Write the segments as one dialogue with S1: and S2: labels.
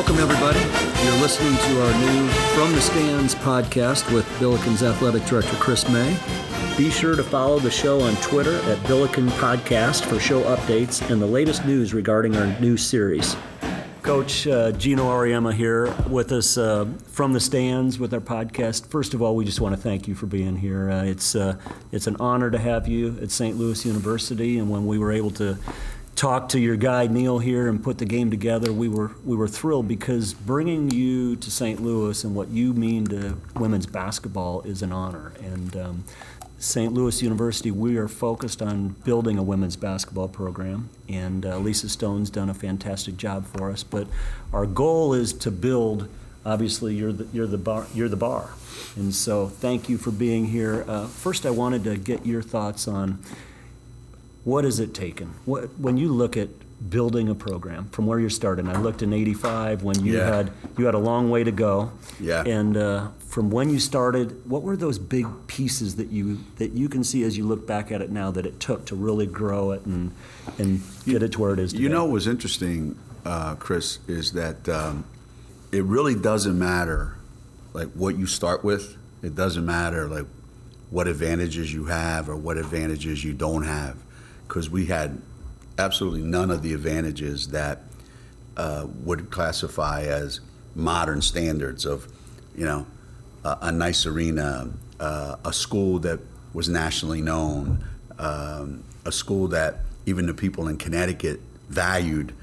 S1: Welcome, everybody. You're listening to our new From the Stands podcast with Billiken's Athletic Director Chris May. Be sure to follow the show on Twitter at Billiken Podcast for show updates and the latest news regarding our new series. Coach uh, Geno Auriemma here with us uh, from the stands with our podcast. First of all, we just want to thank you for being here. Uh, it's uh, it's an honor to have you at St. Louis University, and when we were able to talk to your guy Neil here and put the game together, we were we were thrilled because bringing you to St. Louis and what you mean to women's basketball is an honor. And um, St. Louis University, we are focused on building a women's basketball program, and uh, Lisa Stone's done a fantastic job for us. But our goal is to build. Obviously, you're the you're the bar you're the bar, and so thank you for being here. Uh, first, I wanted to get your thoughts on what has it taken? What, when you look at building a program from where you're starting, I looked in '85 when you
S2: Yeah.
S1: had you had a long way to go.
S2: Yeah.
S1: And uh, from when you started, what were those big pieces that you that you can see as you look back at it now that it took to really grow it and and get it to where it is today?
S2: You know what was interesting, uh, Chris, is that um, it really doesn't matter like what you start with. It doesn't matter like what advantages you have or what advantages you don't have, because we had absolutely none of the advantages that uh, would classify as modern standards of, you know, a, a nice arena, uh, a school that was nationally known, um, a school that even the people in Connecticut valued,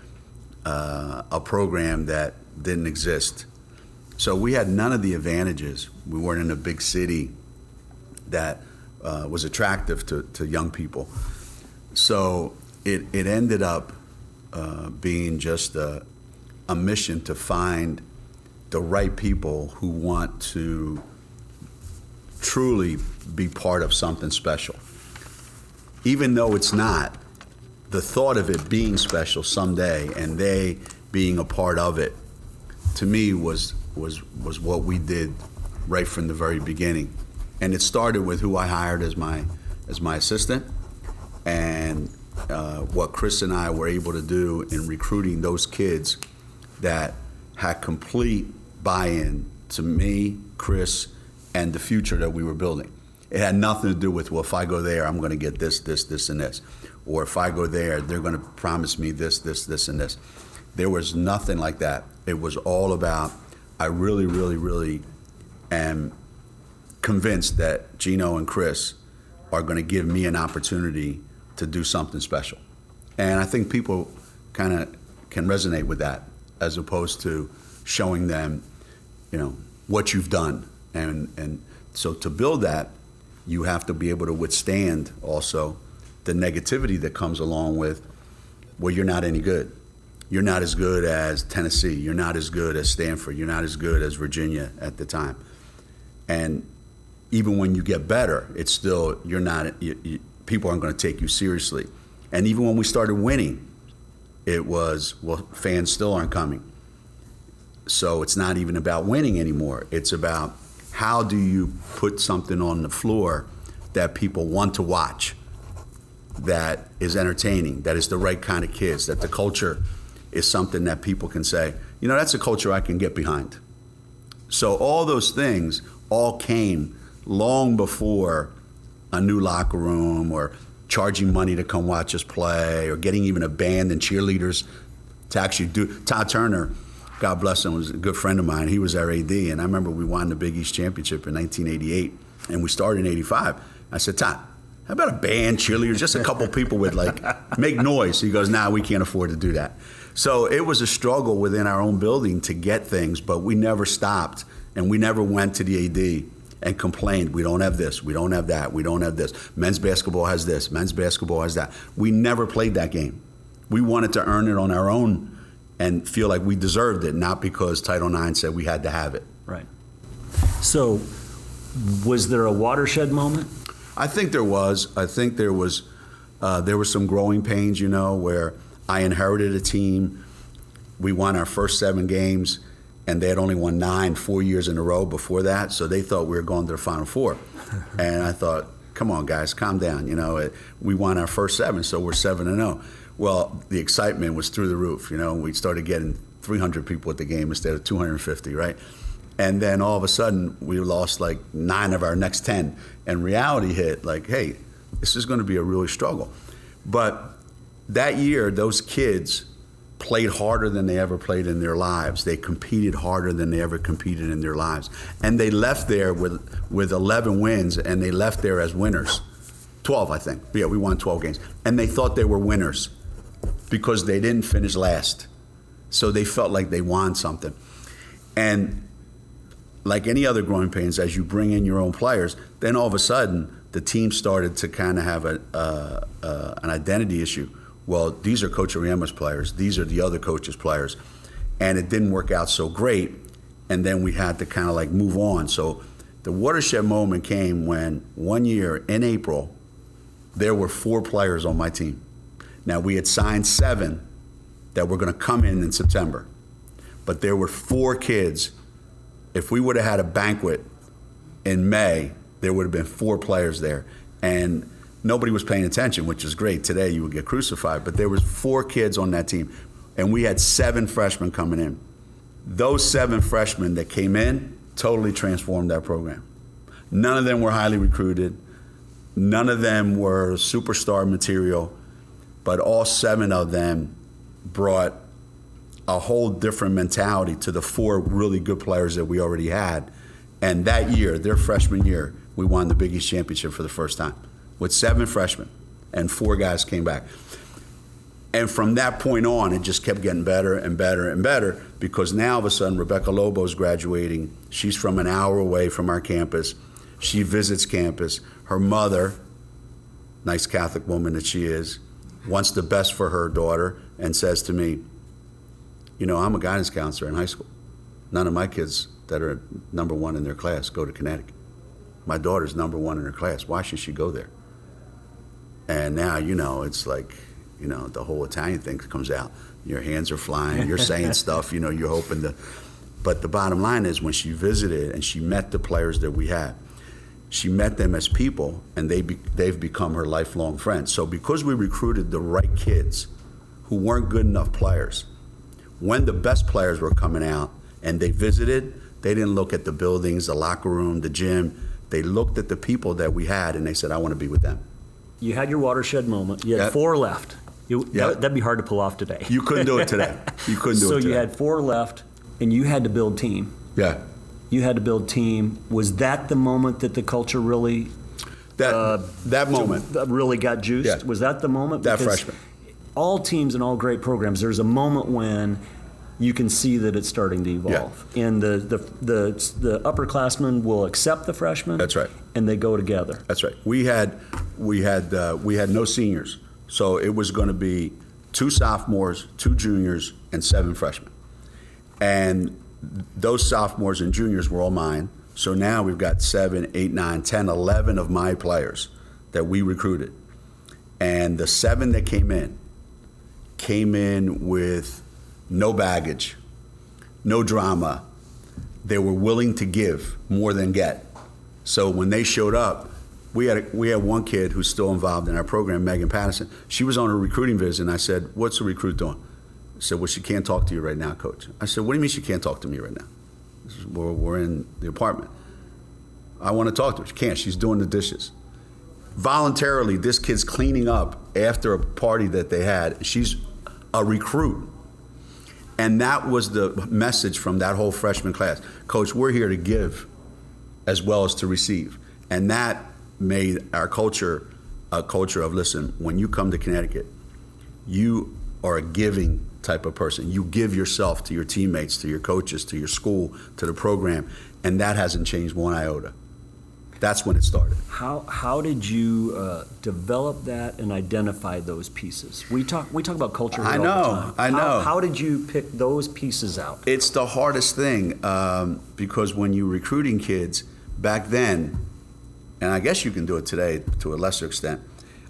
S2: uh, a program that didn't exist. So we had none of the advantages. We weren't in a big city that uh, was attractive to, to young people. So it, it ended up uh, being just a, a mission to find the right people who want to truly be part of something special. Even though it's not, the thought of it being special someday and they being a part of it, to me was was was what we did right from the very beginning. And it started with who I hired as my as my assistant, and uh, what Chris and I were able to do in recruiting those kids that had complete buy-in to me, Chris, and the future that we were building. It had nothing to do with, well, if I go there, I'm going to get this, this, this, and this. Or if I go there, they're going to promise me this, this, this, and this. There was nothing like that. It was all about, I really, really, really am convinced that Geno and Chris are going to give me an opportunity to do something special. And I think people kind of can resonate with that as opposed to showing them, you know, what you've done. And, and so to build that, you have to be able to withstand also the negativity that comes along with, well, you're not any good. You're not as good as Tennessee. You're not as good as Stanford. You're not as good as Virginia at the time. And even when you get better, it's still you're not. You, you, people aren't going to take you seriously. And even when we started winning, it was well, fans still aren't coming. So it's not even about winning anymore. It's about how do you put something on the floor that people want to watch, that is entertaining, that is the right kind of kids, that the culture is something that people can say, you know, that's a culture I can get behind. So all those things all came long before a new locker room or charging money to come watch us play or getting even a band and cheerleaders to actually do. Todd Turner, God bless him, was a good friend of mine. He was our AD, and I remember we won the Big East Championship in 1988, and we started in 85. I said, Todd, how about a band, cheerleaders, just a couple people with like make noise? He goes, Nah, we can't afford to do that. So it was a struggle within our own building to get things, but we never stopped, and we never went to the AD and complained, we don't have this, we don't have that, we don't have this. Men's basketball has this, men's basketball has that. We never played that game. We wanted to earn it on our own and feel like we deserved it, not because Title IX said we had to have it.
S1: Right. So, was there a watershed moment?
S2: I think there was. I think there was. Uh, there were some growing pains, you know, where I inherited a team. We won our first seven games, and they had only won nine four years in a row before that. So they thought we were going to the Final Four, and I thought, come on, guys, calm down. You know, it, we won our first seven, so we're seven and zero. Well, the excitement was through the roof. You know, we started getting 300 people at the game instead of 250, right? And then all of a sudden, we lost like nine of our next 10. And reality hit like, hey, this is going to be a really struggle. But that year, those kids played harder than they ever played in their lives. They competed harder than they ever competed in their lives. And they left there with, with 11 wins, and they left there as winners. 12, I think. Yeah, we won 12 games. And they thought they were winners because they didn't finish last. So they felt like they won something. And like any other growing pains, as you bring in your own players, then all of a sudden the team started to kind of have a, uh, uh, an identity issue. Well, these are Coach Auriemma's players. These are the other coach's players. And it didn't work out so great. And then we had to kind of like move on. So the watershed moment came when one year in April, there were four players on my team. Now, we had signed seven that were going to come in in September, but there were four kids. If we would have had a banquet in May, there would have been four players there. And nobody was paying attention, which is great. Today you would get crucified, but there was four kids on that team, and we had seven freshmen coming in. Those seven freshmen that came in totally transformed that program. None of them were highly recruited. None of them were superstar material, but all seven of them brought a whole different mentality to the four really good players that we already had. And that year, their freshman year, we won the Big East championship for the first time with seven freshmen, and four guys came back. And from that point on, it just kept getting better and better and better because now all of a sudden Rebecca Lobo's graduating. She's from an hour away from our campus. She visits campus. Her mother, nice Catholic woman that she is, wants the best for her daughter and says to me, You know, I'm a guidance counselor in high school. None of my kids that are number one in their class go to Connecticut. My daughter's number one in her class. Why should she go there? And now, you know, it's like, you know, the whole Italian thing comes out. Your hands are flying. You're saying stuff, you know, you're hoping to. But the bottom line is when she visited and she met the players that we had, she met them as people, and they be, they've become her lifelong friends. So because we recruited the right kids who weren't good enough players, when the best players were coming out and they visited, they didn't look at the buildings, the locker room, the gym. They looked at the people that we had, and they said, "I want to be with them."
S1: You had your watershed moment. You had
S2: Yep.
S1: four left. You,
S2: Yep.
S1: that, that'd be hard to pull off today.
S2: You couldn't do it today. You couldn't do
S1: so
S2: it. So
S1: you had four left, and you had to build team.
S2: yeah.
S1: You had to build team. Was that the moment that the culture really
S2: That
S1: uh,
S2: that moment.
S1: that really got juiced?
S2: Yeah.
S1: Was that the moment?
S2: That
S1: Because
S2: freshman.
S1: All teams and all great programs, there's a moment when you can see that it's starting to evolve, and the the the the upperclassmen will accept the freshmen.
S2: That's right.
S1: And they go together.
S2: That's right. We had we had uh, we had no seniors, so it was going to be two sophomores, two juniors, and seven freshmen. And those sophomores and juniors were all mine. So now we've got seven, eight, nine, ten, eleven of my players that we recruited. And the seven that came in came in with no baggage, no drama. They were willing to give more than get. So when they showed up, we had a, we had one kid who's still involved in our program, Meghan Pattyson. She was on a recruiting visit, and I said, "What's the recruit doing?" I said, "Well, she can't talk to you right now, coach." I said, "What do you mean she can't talk to me right now? Is- We're, we're in the apartment. I want to talk to her. She can't. She's doing the dishes." Voluntarily, this kid's cleaning up after a party that they had. She's a recruit. And that was the message from that whole freshman class. Coach, we're here to give as well as to receive. And that made our culture a culture of listen, when you come to Connecticut, you are a giving type of person. You give yourself to your teammates, to your coaches, to your school, to the program. And that hasn't changed one iota. That's when it started.
S1: How how did you uh, develop that and identify those pieces? We talk we talk about culture. Here
S2: I
S1: all
S2: know,
S1: the time.
S2: I
S1: How-
S2: know.
S1: How, did you pick those pieces out?
S2: It's the hardest thing um, because when you're recruiting kids back then, and I guess you can do it today to a lesser extent,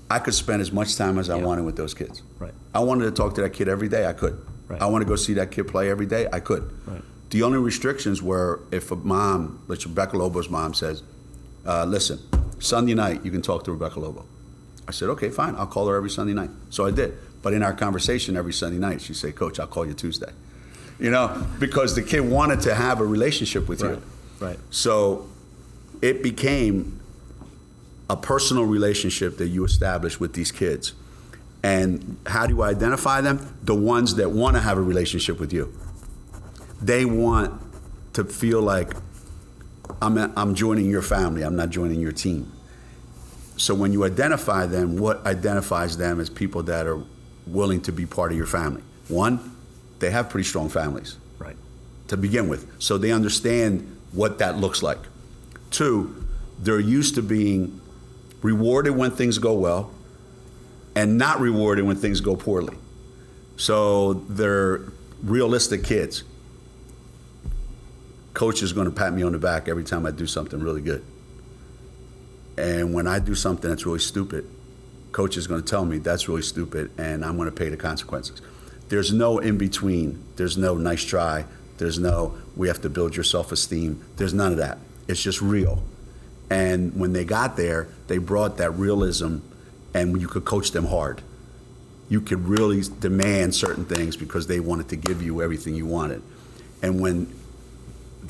S2: I could spend as much time as I
S1: Yeah.
S2: wanted with those kids.
S1: Right.
S2: I wanted to talk to that kid every day, I could.
S1: Right.
S2: I want to go see that kid play every day, I could.
S1: Right.
S2: The only restrictions were if a mom, like Rebecca Lobo's mom, says, uh, "Listen, Sunday night you can talk to Rebecca Lobo." I said, "Okay, fine. I'll call her every Sunday night." So I did. But in our conversation every Sunday night, she'd say, "Coach, I'll call you Tuesday." you know, because the kid wanted to have a relationship with
S1: Right.
S2: you.
S1: Right.
S2: So it became a personal relationship that you establish with these kids. And how do you identify them? The ones that want to have a relationship with you. They want to feel like I'm, I'm joining your family, I'm not joining your team. So when you identify them, what identifies them as people that are willing to be part of your family? One, they have pretty strong families
S1: Right.
S2: to begin with. So they understand what that looks like. Two, they're used to being rewarded when things go well and not rewarded when things go poorly. So they're realistic kids. Coach is going to pat me on the back every time I do something really good. And when I do something that's really stupid, coach is going to tell me that's really stupid and I'm going to pay the consequences. There's no in between. There's no nice try. There's no we have to build your self esteem. There's none of that. It's just real. And when they got there, they brought that realism and you could coach them hard. You could really demand certain things because they wanted to give you everything you wanted. And when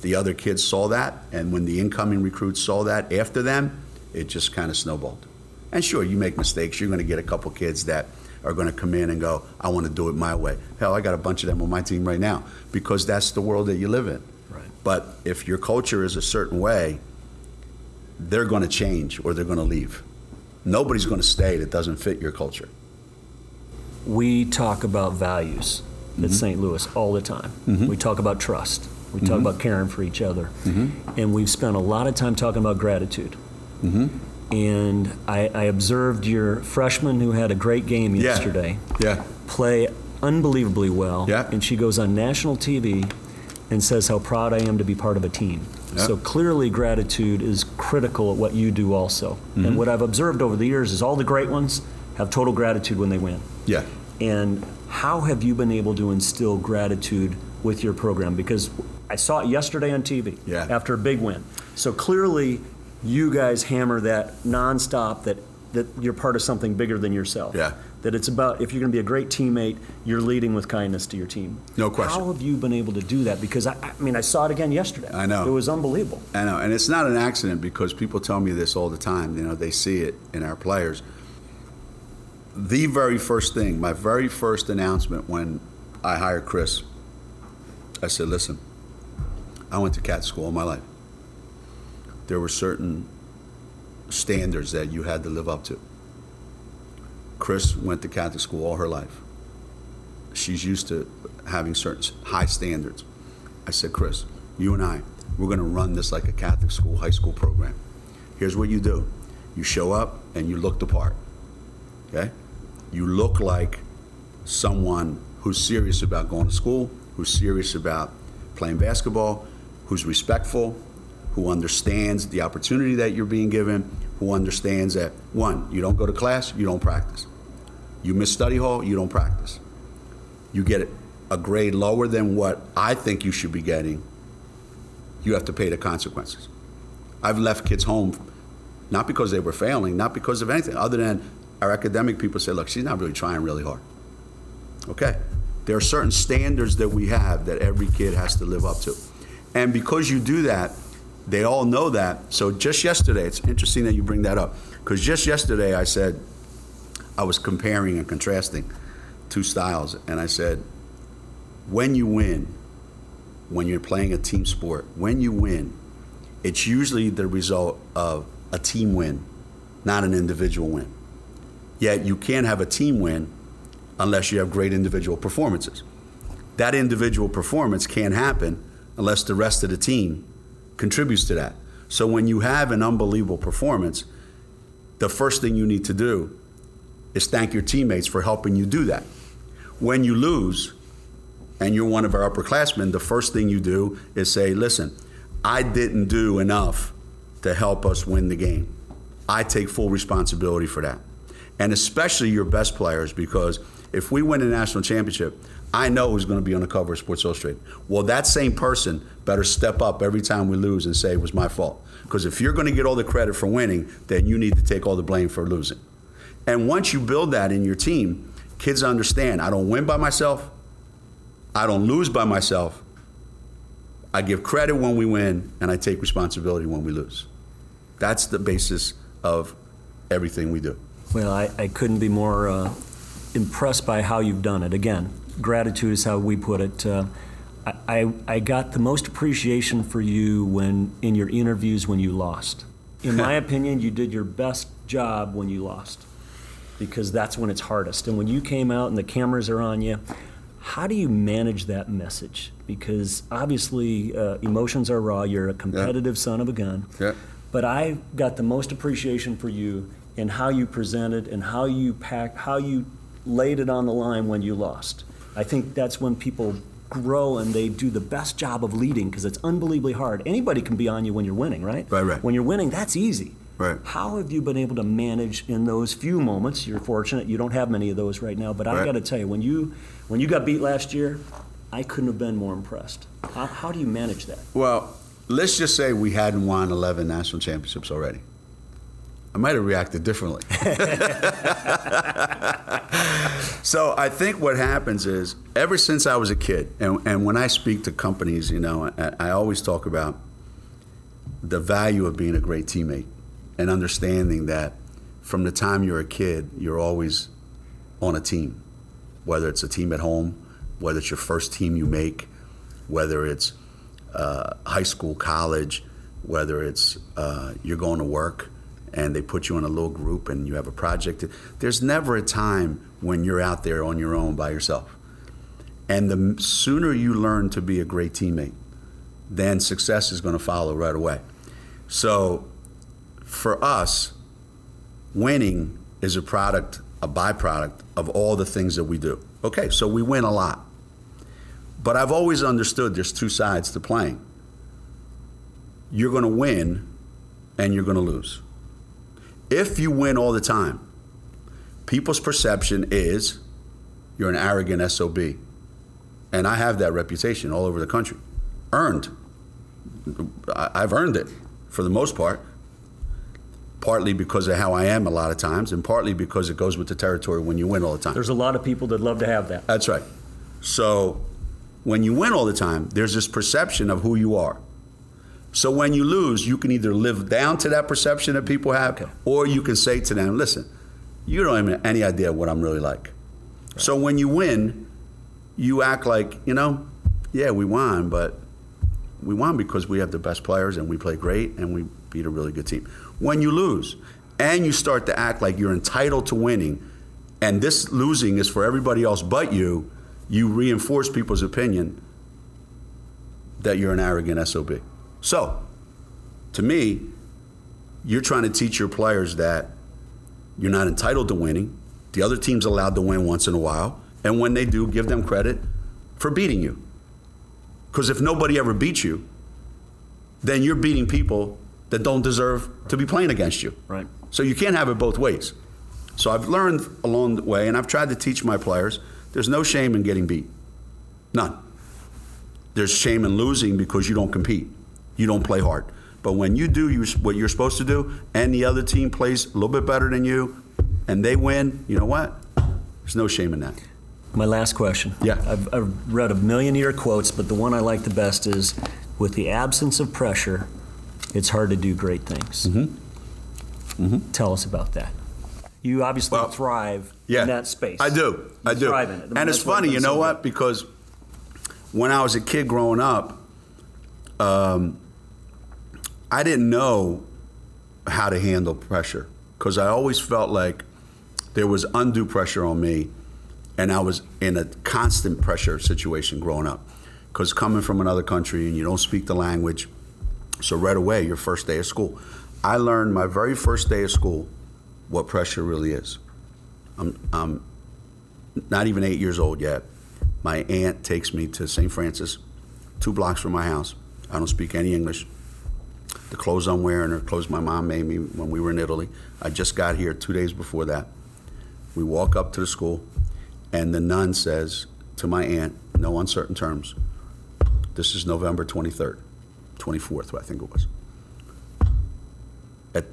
S2: the other kids saw that, and when the incoming recruits saw that after them, it just kind of snowballed. And sure, you make mistakes. You're going to get a couple kids that are going to come in and go, I want to do it my way. Hell, I got a bunch of them on my team right now because that's the world that you live in.
S1: Right.
S2: But if your culture is a certain way, they're going to change or they're going to leave. Nobody's going to stay that doesn't fit your culture.
S1: We talk about values mm-hmm. at St. Louis all the time. Mm-hmm. We talk about trust. We talk mm-hmm. about caring for each other. Mm-hmm. And we've spent a lot of time talking about gratitude. Mm-hmm. And I, I observed your freshman who had a great game
S2: Yeah.
S1: yesterday
S2: Yeah.
S1: play unbelievably well.
S2: Yeah.
S1: And she goes on national TV and says how proud I am to be part of a team. So clearly, gratitude is critical at what you do also.
S2: Mm-hmm.
S1: And what I've observed over the years is all the great ones have total gratitude when they win.
S2: Yeah.
S1: And how have you been able to instill gratitude with your program? Because I saw it yesterday on TV
S2: Yeah.
S1: after a big win. So clearly, you guys hammer that nonstop that, that you're part of something bigger than yourself.
S2: Yeah.
S1: That it's about, if you're going to be a great teammate, you're leading with kindness to your team.
S2: No question.
S1: How have you been able to do that? Because I, I mean, I saw it again yesterday.
S2: I know.
S1: It was unbelievable.
S2: I know, and it's not an accident because people tell me this all the time. You know, they see it in our players. The very first thing, my very first announcement when I hired Chris, I said, "Listen, I went to cat school all my life. There were certain standards that you had to live up to. Chris went to Catholic school all her life. She's used to having certain high standards. I said, Chris, you and I, we're going to run this like a Catholic school, high school program. Here's what you do you show up and you look the part. Okay? You look like someone who's serious about going to school, who's serious about playing basketball, who's respectful, who understands the opportunity that you're being given, who understands that, one, you don't go to class, you don't practice. You miss study hall, you don't practice. You get a grade lower than what I think you should be getting, you have to pay the consequences. I've left kids home not because they were failing, not because of anything, other than our academic people say, look, she's not really trying really hard. Okay. There are certain standards that we have that every kid has to live up to. And because you do that, they all know that. So just yesterday, it's interesting that you bring that up. Because just yesterday, I said, I was comparing and contrasting two styles. And I said, when you win, when you're playing a team sport, when you win, it's usually the result of a team win, not an individual win. Yet you can't have a team win unless you have great individual performances. That individual performance can't happen unless the rest of the team contributes to that. So when you have an unbelievable performance, the first thing you need to do is thank your teammates for helping you do that. When you lose, and you're one of our upperclassmen, the first thing you do is say, listen, I didn't do enough to help us win the game. I take full responsibility for that. And especially your best players, because if we win a national championship, I know who's going to be on the cover of Sports Illustrated. Well, that same person better step up every time we lose and say it was my fault. Because if you're going to get all the credit for winning, then you need to take all the blame for losing. And once you build that in your team, kids understand I don't win by myself. I don't lose by myself. I give credit when we win, and I take responsibility when we lose. That's the basis of everything we do.
S1: Well, I, I couldn't be more uh, impressed by how you've done it. Again, gratitude is how we put it. Uh, I, I, got the most appreciation for you when in your interviews when you lost. In my opinion, you did your best job when you lost because that's when it's hardest. And when you came out and the cameras are on you, how do you manage that message? Because obviously, uh, emotions are raw. You're a competitive son of a gun.
S2: Yeah.
S1: But I got the most appreciation for you in how you presented and how you packed, how you laid it on the line when you lost. I think that's when people grow and they do the best job of leading because it's unbelievably hard. Anybody can be on you when you're winning, right?
S2: Right, right.
S1: When you're winning, that's easy.
S2: Right.
S1: How have you been able to manage in those few moments? You're fortunate you don't have many of those right now, but I
S2: Right.
S1: got to tell you, when you when you got beat last year, I couldn't have been more impressed. How, how do you manage that?
S2: Well, let's just say we hadn't won 11 national championships already. I might have reacted differently. so I think what happens is, ever since I was a kid, and, and when I speak to companies, you know, I, I always talk about the value of being a great teammate and understanding that from the time you're a kid, you're always on a team, whether it's a team at home, whether it's your first team you make, whether it's uh, high school, college, whether it's uh, you're going to work and they put you in a little group and you have a project. There's never a time when you're out there on your own by yourself. And the sooner you learn to be a great teammate, then success is going to follow right away. So for us, winning is a product, a byproduct of all the things that we do. Okay, so we win a lot. But I've always understood there's two sides to playing. You're going to win and you're going to lose. If you win all the time, people's perception is you're an arrogant SOB. And I have that reputation all over the country. Earned. I've earned it for the most part. Partly because of how I am a lot of times, and partly because it goes with the territory when you win all the time.
S1: There's a lot of people that love to have that.
S2: That's right. So when you win all the time, there's this perception of who you are. So when you lose, you can either live down to that perception that people have,
S1: Okay.
S2: or you can say to them, listen, you don't have any idea what I'm really like. So when you win, you act like, you know, yeah, we won, but we won because we have the best players and we play great and we beat a really good team. When you lose and you start to act like you're entitled to winning and this losing is for everybody else but you, you reinforce people's opinion that you're an arrogant SOB. So, to me, you're trying to teach your players that you're not entitled to winning. The other team's allowed to win once in a while. And when they do, give them credit for beating you. Because if nobody ever beats you, then you're beating people that don't deserve to be playing against you.
S1: Right.
S2: So you can't have it both ways. So I've learned along the way, and I've tried to teach my players there's no shame in getting beat. None. There's shame in losing because you don't compete, you don't play hard. But when you do you, what you're supposed to do, and the other team plays a little bit better than you, and they win, you know what? There's no shame in that.
S1: My last question.
S2: Yeah.
S1: I've, I've read a million of your quotes, but the one I like the best is with the absence of pressure, it's hard to do great things. Mm-hmm. Mm-hmm. Tell us about that. You obviously
S2: Well,
S1: thrive
S2: Yeah,
S1: in that space.
S2: I do. I do.
S1: in it.
S2: And it's funny, you know
S1: so
S2: what? Because when I was a kid growing up, um, I didn't know how to handle pressure because I always felt like there was undue pressure on me, and I was in a constant pressure situation growing up. Because coming from another country and you don't speak the language, so right away, your first day of school, I learned my very first day of school what pressure really is. I'm, I'm not even eight years old yet. My aunt takes me to St. Francis, two blocks from my house. I don't speak any English. The clothes I'm wearing are clothes my mom made me when we were in Italy. I just got here two days before that. We walk up to the school, and the nun says to my aunt, no uncertain terms, this is November 23rd, 24th, I think it was. At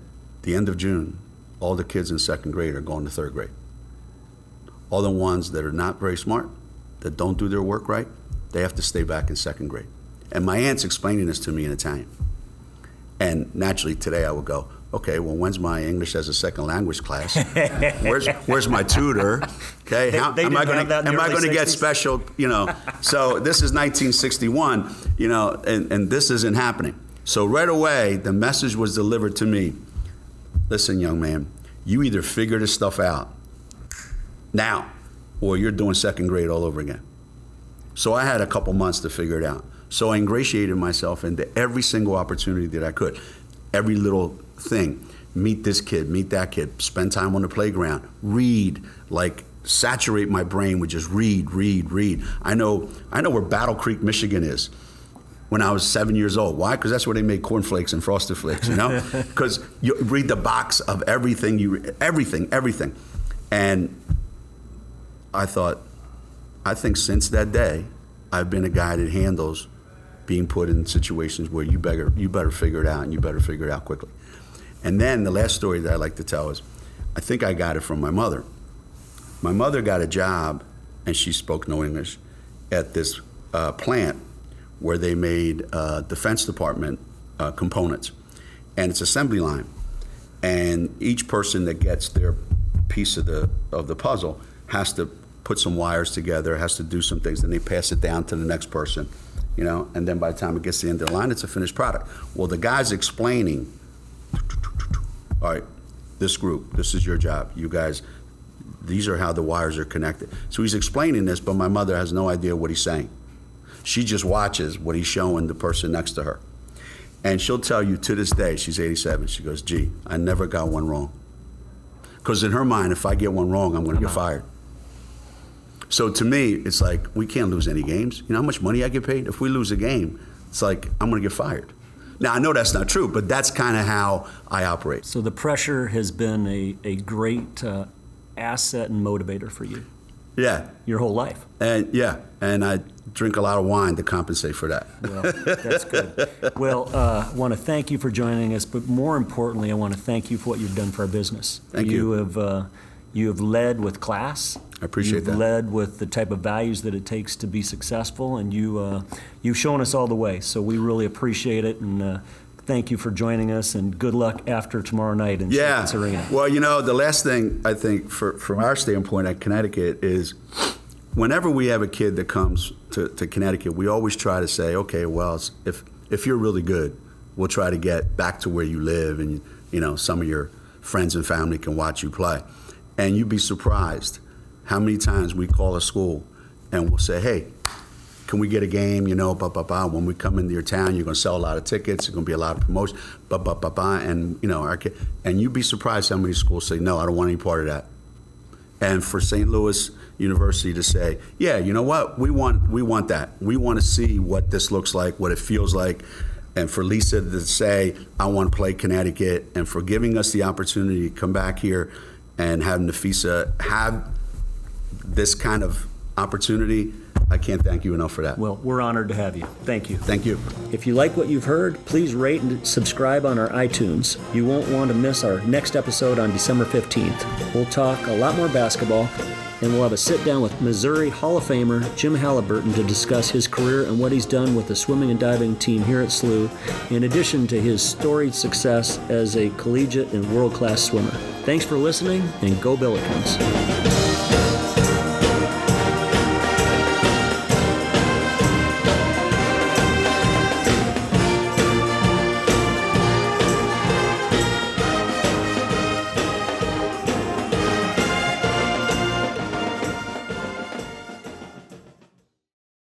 S2: the end of June, all the kids in second grade are going to third grade. All the ones that are not very smart, that don't do their work right, they have to stay back in second grade. And my aunt's explaining this to me in Italian. And naturally, today I would go, okay, well, when's my English as a second language class? where's where's my tutor? Okay,
S1: They- they
S2: am I going to am I going to get special? You know, so this is 1961. You know, and, and this isn't happening. So right away, the message was delivered to me. Listen, young man, you either figure this stuff out now, or you're doing second grade all over again. So I had a couple months to figure it out. So I ingratiated myself into every single opportunity that I could, every little thing. Meet this kid, meet that kid, spend time on the playground, read, like saturate my brain with just read, read, read. I know, I know where Battle Creek, Michigan is when I was seven years old. Why? Because that's where they made cornflakes and frosted flakes. You know, because you read the box of everything you, everything, everything, and I thought, I think since that day, I've been a guy that handles being put in situations where you better you better figure it out and you better figure it out quickly. And then the last story that I like to tell is, I think I got it from my mother. My mother got a job, and she spoke no English, at this uh, plant where they made uh, Defense Department uh, components, and it's assembly line, and each person that gets their piece of the of the puzzle has to put some wires together, has to do some things, then they pass it down to the next person, you know, and then by the time it gets to the end of the line, it's a finished product. Well, the guy's explaining, all right, this group, this is your job, you guys. These are how the wires are connected. So he's explaining this, but my mother has no idea what he's saying. She just watches what he's showing the person next to her. And she'll tell you to this day, she's 87, she goes, gee, I never got one wrong. Because in her mind, if I get one wrong, I'm going to get fired. So to me, it's like, we can't lose any games. You know how much money I get paid? If we lose a game, it's like, I'm going to get fired. Now, I know that's not true, but that's kind of how I operate.
S1: So the pressure has been a, a great uh, asset and motivator for you
S2: Yeah.
S1: your whole life.
S2: And yeah, and I drink a lot of wine to compensate for that.
S1: Well, that's good. Well, uh, I want to thank you for joining us, but more importantly, I want to thank you for what you've done for our business.
S2: Thank
S1: you.
S2: you.
S1: have uh, you have led with class.
S2: I appreciate
S1: you've
S2: that.
S1: led with the type of values that it takes to be successful, and you uh, you've shown us all the way. So we really appreciate it, and uh, thank you for joining us. And good luck after tomorrow night in
S2: Yeah.
S1: Arena.
S2: Well, you know, the last thing I think for, from our standpoint at Connecticut is whenever we have a kid that comes to, to Connecticut, we always try to say, okay, well, if, if you're really good, we'll try to get back to where you live and, you know, some of your friends and family can watch you play. And you'd be surprised how many times we call a school and we'll say, hey, can we get a game? You know, blah, blah, blah. When we come into your town, you're going to sell a lot of tickets. There's going to be a lot of promotion, blah, blah, blah, blah. And, you know, our kid, and you'd be surprised how many schools say, no, I don't want any part of that. And for St. Louis University to say, yeah, you know what? We want, we want that. We want to see what this looks like, what it feels like. And for Lisa to say, I want to play Connecticut, and for giving us the opportunity to come back here and have Nafisa have this kind of opportunity, I can't thank you enough for that.
S1: Well, we're honored to have you. Thank you.
S2: Thank you.
S1: If you like what you've heard, please rate and subscribe on our iTunes. You won't want to miss our next episode on December 15th. We'll talk a lot more basketball, and we'll have a sit down with Missouri Hall of Famer Jim Halliburton to discuss his career and what he's done with the swimming and diving team here at SLU, in addition to his storied success as a collegiate and world class swimmer. Thanks for listening, and go Billikens.